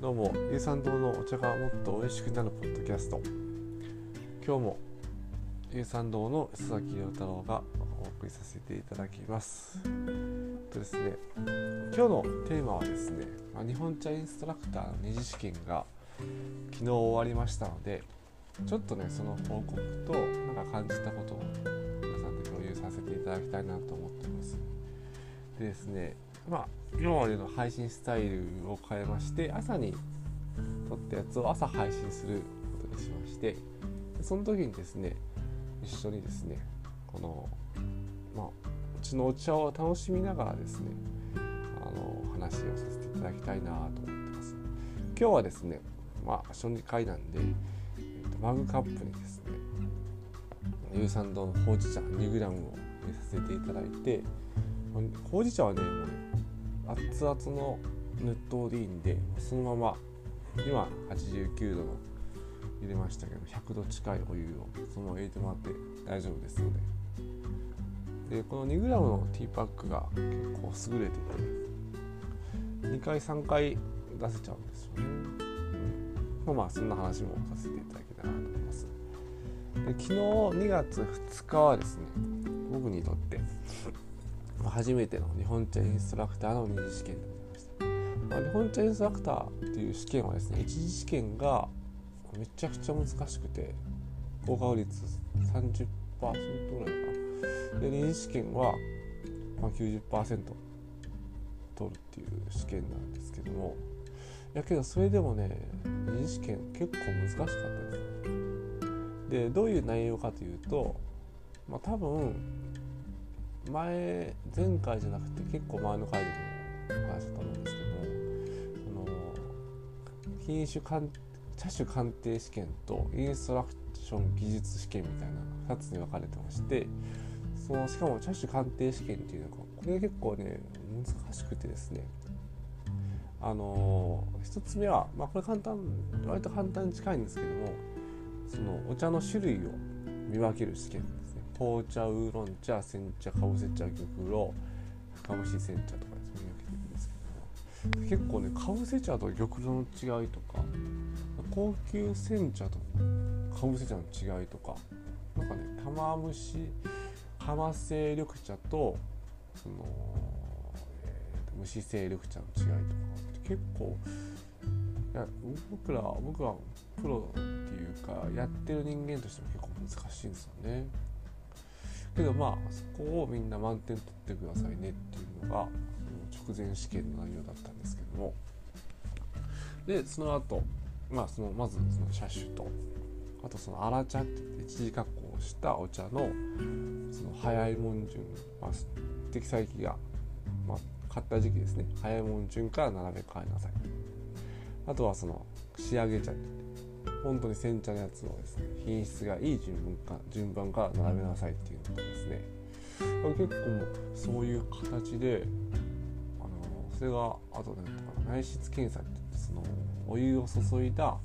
どうも有酸堂のお茶がもっと美味しくなるポッドキャスト。今日も有酸堂の須崎陽太郎がお送りさせていただきます。とですね今日のテーマはですねま日本茶インストラクターの二次試験が昨日終わりましたのでちょっとねその報告となんか感じたことを皆さんと共有させていただきたいなと思ってます。でですねまあ今までの配信スタイルを変えまして朝に撮ったやつを朝配信することにしましてその時にですね一緒にですねこのまあうちのお茶を楽しみながらですねあの話をさせていただきたいなと思ってます。今日はですねまあ初2回なんで、えー、とマグカップにですね有酸堂のほうじ茶 2g を入れさせていただいてほうじ茶はねもうね熱々の熱湯でいいんでそのまま今89度の入れましたけど100度近いお湯をそのまま入れてもらって大丈夫ですので。でこの 2g のティーパックが結構優れてて2回3回出せちゃうんですよね、うん、まあそんな話もさせていただけたらなと思います。で昨日2月2日はですね僕にとって初めての日本茶インストラクターの二次試験でございました、まあ、日本茶インストラクターっていう試験はですね一次試験がめちゃくちゃ難しくて合格率30%ぐらいかな。で二次試験は、まあ90%、取るっていう試験なんですけどもやけどそれでもね二次試験結構難しかったです。でどういう内容かというとまあ多分前前回じゃなくて結構前の回でも話したと思うんですけどもその品種鑑茶種鑑定試験とインストラクション技術試験みたいな2つに分かれてましてそのしかも茶種鑑定試験っていうのがこれ結構ね難しくてですねあの1つ目は、まあ、これ簡単割と簡単に近いんですけどもそのお茶の種類を見分ける試験。紅茶ウーロン茶煎茶かぶせ茶玉露深蒸し煎茶とかそういうわけてるんですけど結構ねかぶせ茶と玉露の違いとか高級煎茶とかぶせ茶の違いとかなんかね玉蒸し浜製緑茶とその、えー、蒸し製緑茶の違いとか結構いや僕ら僕はプロっていうかやってる人間としても結構難しいんですよね。けどまあそこをみんな満点取ってくださいねっていうのが直前試験の内容だったんですけども。でその後まあそのまずその車種とあとその荒茶って言って一時加工したお茶のその早いもん順、まあ、適材期が、まあ、買った時期ですね。早いもん順から並べ替えなさい。あとはその仕上げ茶って本当に煎茶のやつのですね品質がいい順番か順番から並べなさいっていうのとですね結構そういう形であのそれがあと何とか内室検査って言ってそのお湯を注いだ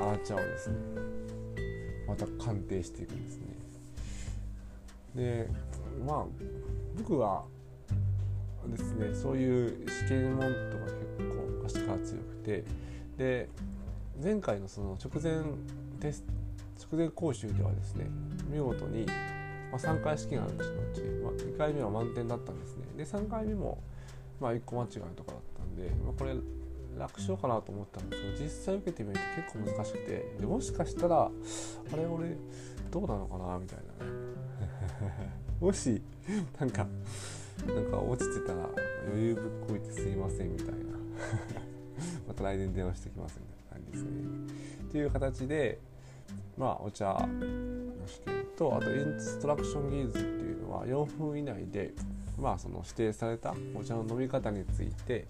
荒茶をですねまた鑑定していくんですね。でまあ僕はですねそういう試験問とか結構昔から強くてで前回のその直前テス直前講習ではですね見事に、まあ、3回試験あるうちのうち、まあ、2回目は満点だったんですね。で3回目も、まあ、1個間違いとこだったんで、まあ、これ楽勝かなと思ったんですけど実際受けてみると結構難しくてでもしかしたらあれ俺どうなのかなみたいなね。もしなんかなんか落ちてたら余裕ぶっこいてすいませんみたいな。また来年電話してきますみたいな。ですね。っていう形で、まあ、お茶の試験とあとインストラクション技術っていうのは4分以内で、まあ、その指定されたお茶の飲み方について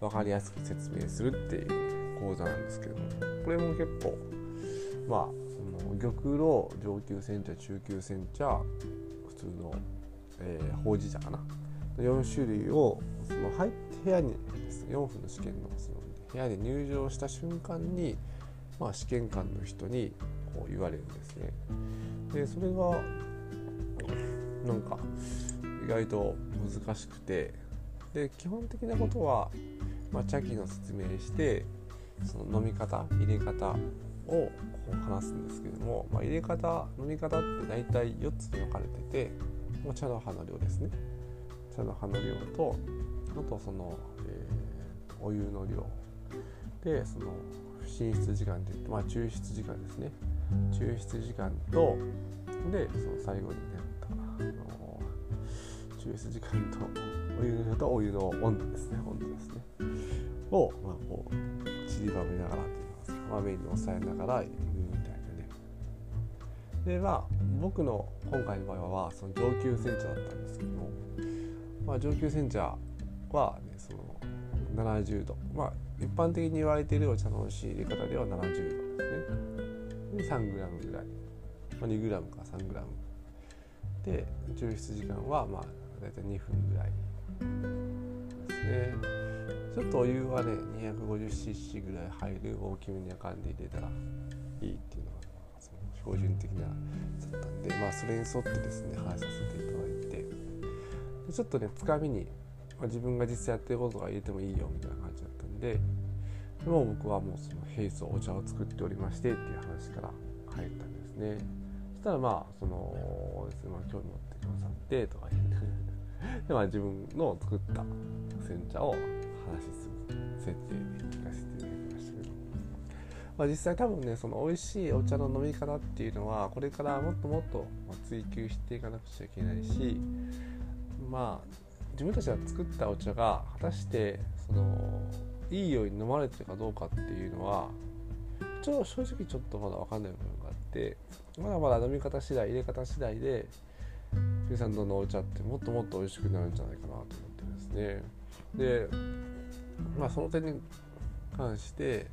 分かりやすく説明するっていう講座なんですけどもこれも結構まあその玉露上級煎茶中級煎茶普通の、えー、ほうじ茶かな4種類をその入って部屋に4分の試験のその部屋に入場した瞬間に、まあ、試験官の人にこう言われるんですね。でそれがなんか意外と難しくてで基本的なことは、まあ、茶器の説明してその飲み方入れ方をこう話すんですけども、まあ、入れ方飲み方って大体4つに分かれててお茶の葉の量ですね茶の葉の量とあとその、えー、お湯の量でその進出時間っていって、まあ、抽出時間ですね。抽出時間とでその最後にねあの抽出時間とお湯の量とお湯の温度ですね。温度ですね。を、まあ、こう散りばめながらといいますか、まあ、目に押さえながら入れるみたいなね。でまあ僕の今回の場合はその上級煎茶だったんですけども、まあ、上級煎茶は、ね、その70度。まあ一般的に言われているお茶の美味しい入れ方では70度ですね。で 3g ぐらい、まあ、2g か 3g で抽出時間はまあ大体2分ぐらいですね。ちょっとお湯はね 250cc ぐらい入る大きめにかんで入れたらいいっていうのが標準的なだったんでまあそれに沿ってですね話させていただいてちょっとねつかみに、まあ、自分が実際やってることが入れてもいいよみたいな感じだっんでも僕はもうその平素お茶を作っておりましてっていう話から入ったんですね。そしたらまあそのですね、まあ、興味持ってくださってとか言って。でまあ自分の作った煎茶を話しす設定で聞かせていただきましたけど、まあ、実際多分ねその美味しいお茶の飲み方っていうのはこれからもっともっと追求していかなくちゃいけないしまあ自分たちが作ったお茶が果たしてそのいいように飲まれてるかどうかっていうのはちょっと正直ちょっとまだ分かんない部分があってまだまだ飲み方次第入れ方次第で生産堂のお茶ってもっともっと美味しくなるんじゃないかなと思ってですね。でまあその点に関して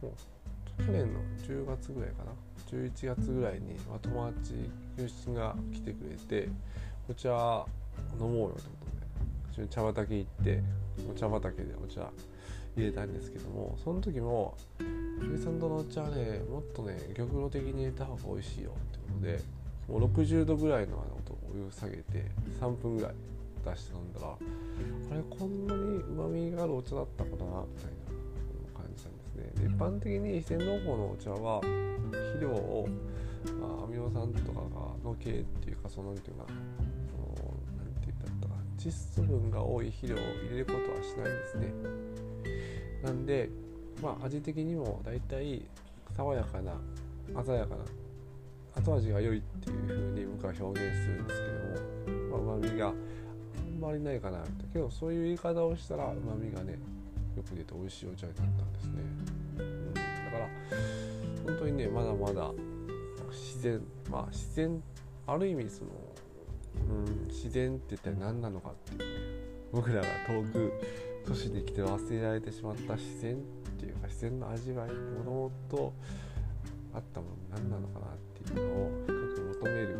もう去年の10月ぐらいかな11月ぐらいに、まあ、友達友人が来てくれてお茶飲もうよってことで一緒に茶畑行ってお茶畑でお茶入れたんですけどもその時も「ゆさんとのお茶はねもっとね玉露的に入れた方が美味しいよ」ってことでもう60度ぐらいのあのお湯下げて3分ぐらい出して飲んだらあれこんなにうまみがあるお茶だったかな？みたいな感じなんですね。で一般的に自然農法のお茶は肥料を、まあ、アミノ酸とかがの系っていうかそのなんていうか何て言ったか窒素分が多い肥料を入れることはしないんですね。なんでまあ味的にもだいたい爽やかな鮮やかな後味が良いっていう風に僕は表現するんですけども、まあ、旨味があんまりないかなだけどそういう言い方をしたらうまみがねよく出て美味しいお茶になったんですね、うん、だから本当にねまだまだ自然まあ自然ある意味その、うん、自然って一体何なのかっていうね僕らが遠く都市に来て忘れられてしまった自然っていうか自然の味わいものとあったもの何なのかなっていうのを深く求める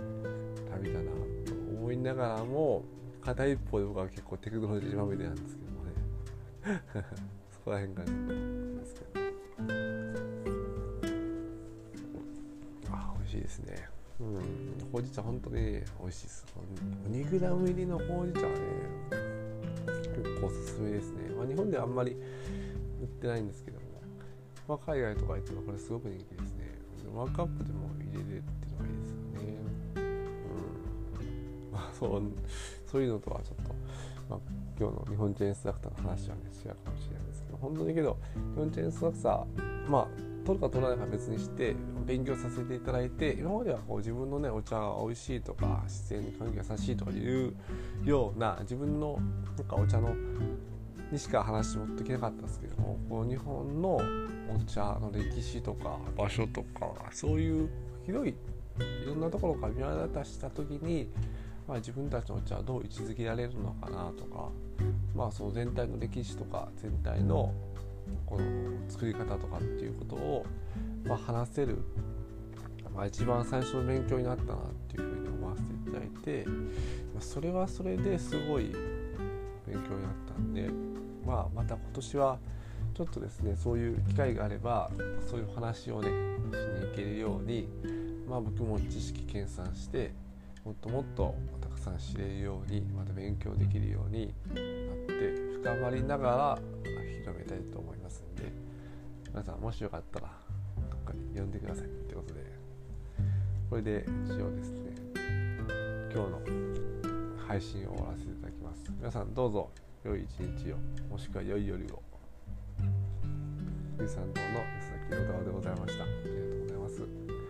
旅だなと思いながらも片一方で僕は結構テクノロジーまみれなんですけどもねそこら辺がちょっとですけど。あ美味しいですね。うん。ほうじ茶本当に美味しいです。2g 入りのほうじ茶はね結構おすすめですね、まあ、日本ではあんまり売ってないんですけども、まあ、海外とか行ってもこれすごく人気ですね。ワークアップでも入れるっていうのがいいですよね。うん。まあそうそういうのとはちょっと、まあ、今日の日本チェーンインストラクターの話はね違うかもしれないですけど本当にけど日本チェーンインストラクターまあ取るか取らないか別にして勉強させていただいて今まではこう自分のねお茶が美味しいとか自然に環境優しいとかいうような自分のなんかお茶のにしか話持ってきなかったんですけどもこの日本のお茶の歴史とか場所とかそういう広いいろんなところから見渡した時にまあ、自分たちのお茶はどう位置づけられるのかなとか、まあ、その全体の歴史とか全体のこの作り方とかっていうことを、まあ、話せる、まあ、一番最初の勉強になったなっていうふうに思わせていただいて、まあ、それはそれですごい勉強になったんで、まあ、また今年はちょっとですねそういう機会があればそういう話をねしに行けるように、まあ、僕も知識研鑽してもっともっとたくさん知れるようにまた勉強できるようになって深まりながら広めたいと思いますので皆さんもしよかったらどっかに呼んでくださいってことでこれで一応ですね今日の配信を終わらせていただきます。皆さんどうぞ良い一日をもしくは良い夜を。富士山道の安崎陽太郎でございました。ありがとうございます。